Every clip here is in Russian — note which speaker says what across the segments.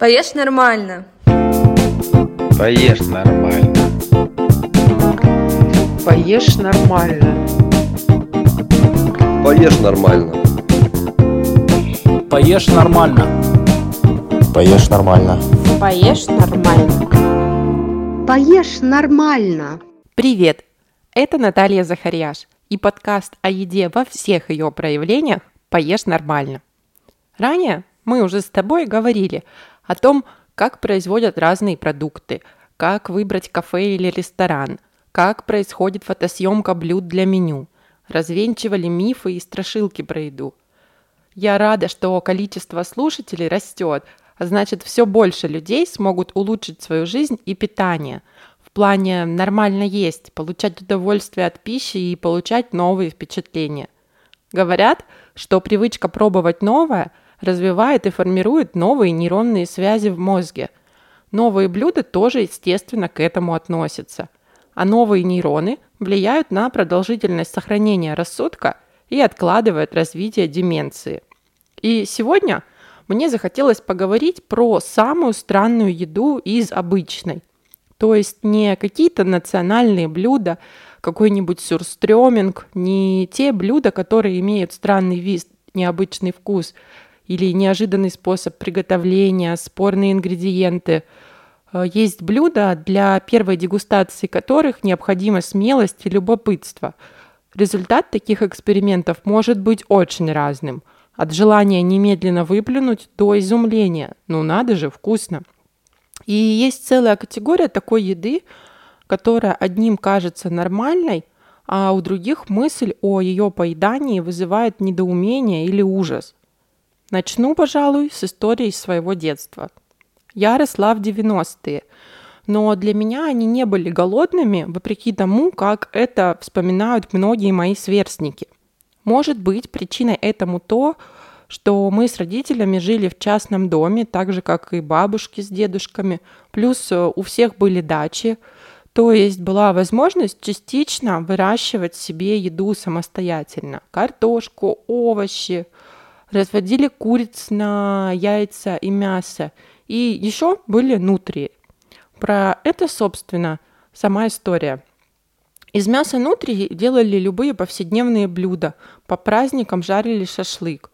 Speaker 1: Поешь нормально.
Speaker 2: Поешь нормально.
Speaker 3: Поешь нормально.
Speaker 4: Поешь нормально.
Speaker 5: Поешь нормально.
Speaker 6: Поешь нормально.
Speaker 7: Поешь нормально.
Speaker 8: Поешь нормально.
Speaker 7: Привет! Это Наталья Захарьяш и подкаст о еде во всех ее проявлениях «Поешь нормально». Ранее мы уже с тобой говорили о том, как производят разные продукты, как выбрать кафе или ресторан, как происходит фотосъемка блюд для меню, развенчивали мифы и страшилки про еду. Я рада, что количество слушателей растет, а значит все больше людей смогут улучшить свою жизнь и питание – в плане нормально есть, получать удовольствие от пищи и получать новые впечатления. Говорят, что привычка пробовать новое развивает и формирует новые нейронные связи в мозге. Новые блюда тоже, естественно, к этому относятся. А новые нейроны влияют на продолжительность сохранения рассудка и откладывают развитие деменции. И сегодня мне захотелось поговорить про самую странную еду из обычной. То есть не какие-то национальные блюда, какой-нибудь сюрстрёминг, не те блюда, которые имеют странный вид, необычный вкус или неожиданный способ приготовления, спорные ингредиенты. Э, есть блюда, для первой дегустации которых необходима смелость и любопытство. Результат таких экспериментов может быть очень разным. От желания немедленно выплюнуть до изумления. Ну надо же, вкусно. И есть целая категория такой еды, которая одним кажется нормальной, а у других мысль о ее поедании вызывает недоумение или ужас. Начну, пожалуй, с истории своего детства. Я росла в 90-е, но для меня они не были голодными, вопреки тому, как это вспоминают многие мои сверстники. Может быть, причиной этому то, что мы с родителями жили в частном доме, так же, как и бабушки с дедушками, плюс э, у всех были дачи, то есть была возможность частично выращивать себе еду самостоятельно. Картошку, овощи, разводили куриц на яйца и мясо. И еще были нутрии. Про это, собственно, сама история. Из мяса нутрии делали любые повседневные блюда. По праздникам жарили шашлык.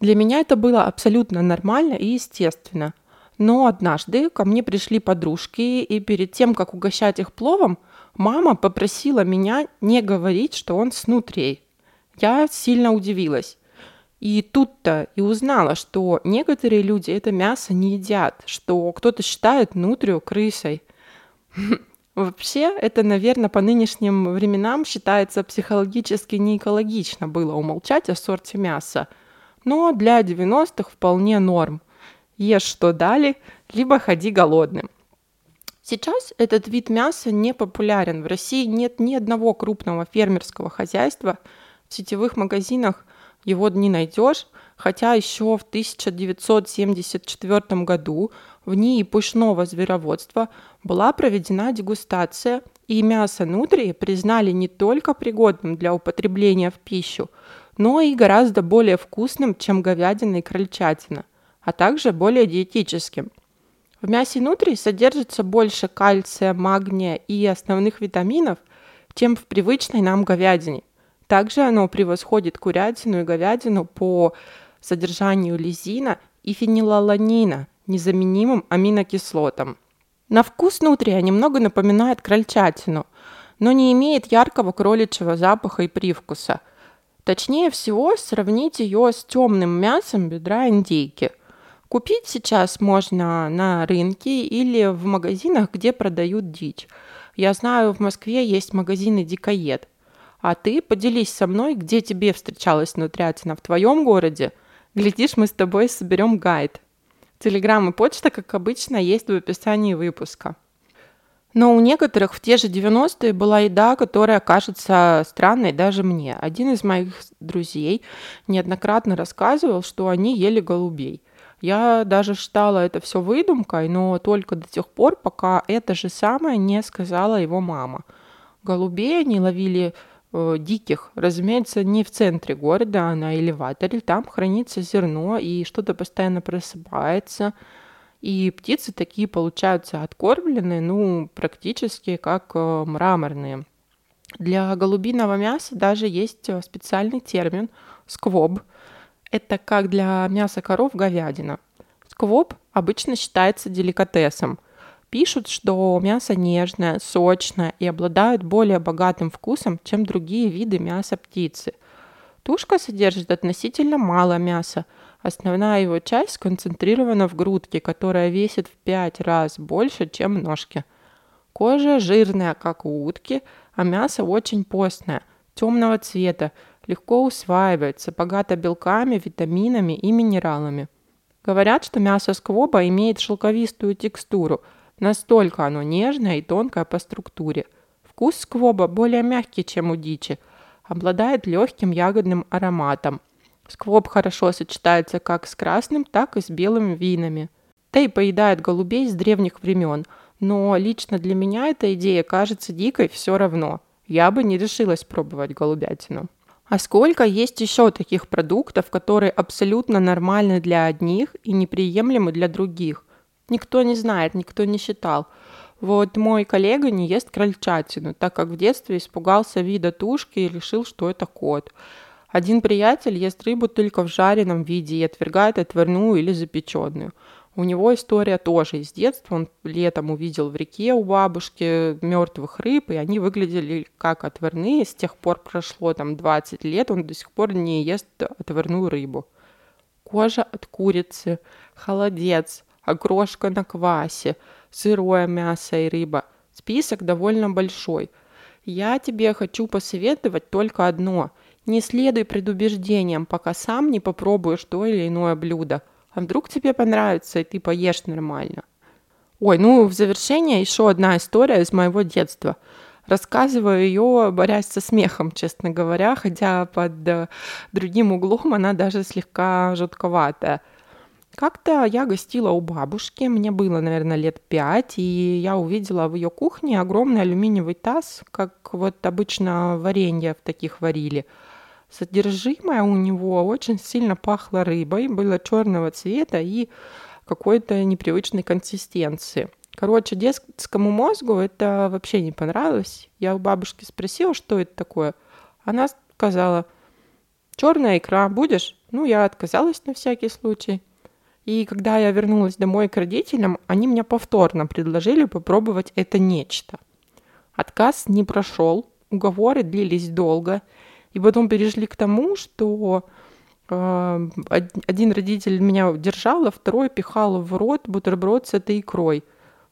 Speaker 7: Для меня это было абсолютно нормально и естественно. Но однажды ко мне пришли подружки, и перед тем, как угощать их пловом, мама попросила меня не говорить, что он с нутрей. Я сильно удивилась. И тут-то и узнала, что некоторые люди это мясо не едят, что кто-то считает нутрию крысой. Вообще, это, наверное, по нынешним временам считается психологически неэкологично было умолчать о сорте мяса – но для 90-х вполне норм. Ешь, что дали, либо ходи голодным. Сейчас этот вид мяса не популярен. В России нет ни одного крупного фермерского хозяйства. В сетевых магазинах его не найдешь, хотя еще в 1974 году в НИИ пушного звероводства была проведена дегустация, и мясо нутрии признали не только пригодным для употребления в пищу, но и гораздо более вкусным, чем говядина и крольчатина, а также более диетическим. В мясе нутрии содержится больше кальция, магния и основных витаминов, чем в привычной нам говядине. Также оно превосходит курятину и говядину по содержанию лизина и фенилаланина, незаменимым аминокислотам. На вкус нутрия немного напоминает крольчатину, но не имеет яркого кроличьего запаха и привкуса – Точнее всего, сравнить ее с темным мясом бедра индейки. Купить сейчас можно на рынке или в магазинах, где продают дичь. Я знаю, в Москве есть магазины «Дикоед». А ты поделись со мной, где тебе встречалась нутрятина в твоем городе. Глядишь, мы с тобой соберем гайд. Телеграм и почта, как обычно, есть в описании выпуска. Но у некоторых в те же 90-е была еда, которая кажется странной даже мне. Один из моих друзей неоднократно рассказывал, что они ели голубей. Я даже считала это все выдумкой, но только до тех пор, пока это же самое не сказала его мама. Голубей они ловили э, диких, разумеется, не в центре города, а на элеваторе. Там хранится зерно и что-то постоянно просыпается. И птицы такие получаются откормленные, ну, практически как э, мраморные. Для голубиного мяса даже есть э, специальный термин сквоб. Это как для мяса коров говядина. Сквоб обычно считается деликатесом. Пишут, что мясо нежное, сочное и обладает более богатым вкусом, чем другие виды мяса птицы. Тушка содержит относительно мало мяса. Основная его часть сконцентрирована в грудке, которая весит в 5 раз больше, чем ножки. Кожа жирная, как у утки, а мясо очень постное, темного цвета, легко усваивается, богато белками, витаминами и минералами. Говорят, что мясо сквоба имеет шелковистую текстуру, настолько оно нежное и тонкое по структуре. Вкус сквоба более мягкий, чем у дичи, обладает легким ягодным ароматом. Сквоб хорошо сочетается как с красным, так и с белыми винами. Тей поедает голубей с древних времен – но лично для меня эта идея кажется дикой все равно. Я бы не решилась пробовать голубятину. А сколько есть еще таких продуктов, которые абсолютно нормальны для одних и неприемлемы для других? Никто не знает, никто не считал. Вот мой коллега не ест крольчатину, так как в детстве испугался вида тушки и решил, что это кот. Один приятель ест рыбу только в жареном виде и отвергает отварную или запеченную. У него история тоже из детства. Он летом увидел в реке у бабушки мертвых рыб, и они выглядели как отварные. С тех пор прошло там 20 лет, он до сих пор не ест отварную рыбу. Кожа от курицы, холодец, окрошка на квасе, сырое мясо и рыба. Список довольно большой. Я тебе хочу посоветовать только одно. Не следуй предубеждениям, пока сам не попробуешь то или иное блюдо – а вдруг тебе понравится, и ты поешь нормально. Ой, ну в завершение еще одна история из моего детства. Рассказываю ее, борясь со смехом, честно говоря, хотя под э, другим углом она даже слегка жутковатая. Как-то я гостила у бабушки, мне было, наверное, лет пять, и я увидела в ее кухне огромный алюминиевый таз, как вот обычно варенье в таких варили – Содержимое у него очень сильно пахло рыбой, было черного цвета и какой-то непривычной консистенции. Короче, детскому мозгу это вообще не понравилось. Я у бабушки спросила, что это такое. Она сказала, черная икра, будешь? Ну, я отказалась на всякий случай. И когда я вернулась домой к родителям, они мне повторно предложили попробовать это нечто. Отказ не прошел, уговоры длились долго – и потом перешли к тому, что э, один родитель меня держал, а второй пихал в рот бутерброд с этой икрой.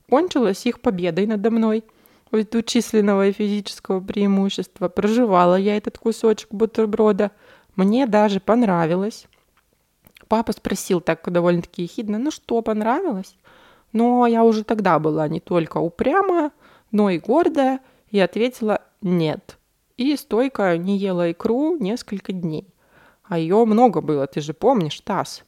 Speaker 7: Кончилась их победой надо мной. Ввиду численного и физического преимущества проживала я этот кусочек бутерброда. Мне даже понравилось. Папа спросил так довольно-таки ехидно, ну что, понравилось? Но я уже тогда была не только упрямая, но и гордая, и ответила «нет» и стойко не ела икру несколько дней. А ее много было, ты же помнишь, Тасс.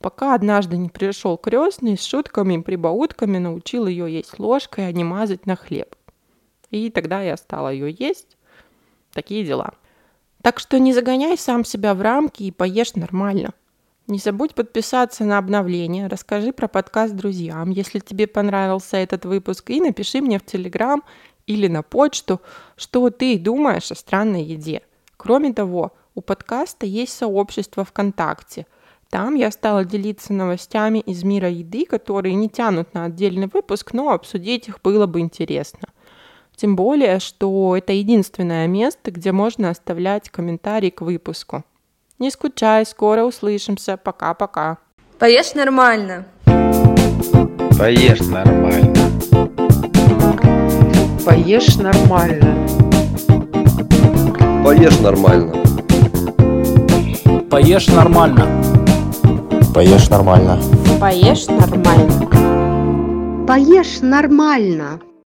Speaker 7: Пока однажды не пришел крестный, с шутками и прибаутками научил ее есть ложкой, а не мазать на хлеб. И тогда я стала ее есть. Такие дела. Так что не загоняй сам себя в рамки и поешь нормально. Не забудь подписаться на обновление, расскажи про подкаст друзьям, если тебе понравился этот выпуск, и напиши мне в Телеграм или на почту, что ты думаешь о странной еде. Кроме того, у подкаста есть сообщество ВКонтакте. Там я стала делиться новостями из мира еды, которые не тянут на отдельный выпуск, но обсудить их было бы интересно. Тем более, что это единственное место, где можно оставлять комментарий к выпуску. Не скучай, скоро услышимся. Пока-пока.
Speaker 1: Поешь нормально.
Speaker 2: Поешь нормально.
Speaker 3: Поешь нормально.
Speaker 4: Поешь нормально.
Speaker 6: Поешь нормально.
Speaker 8: Поешь нормально.
Speaker 7: Поешь нормально.
Speaker 8: Поешь нормально.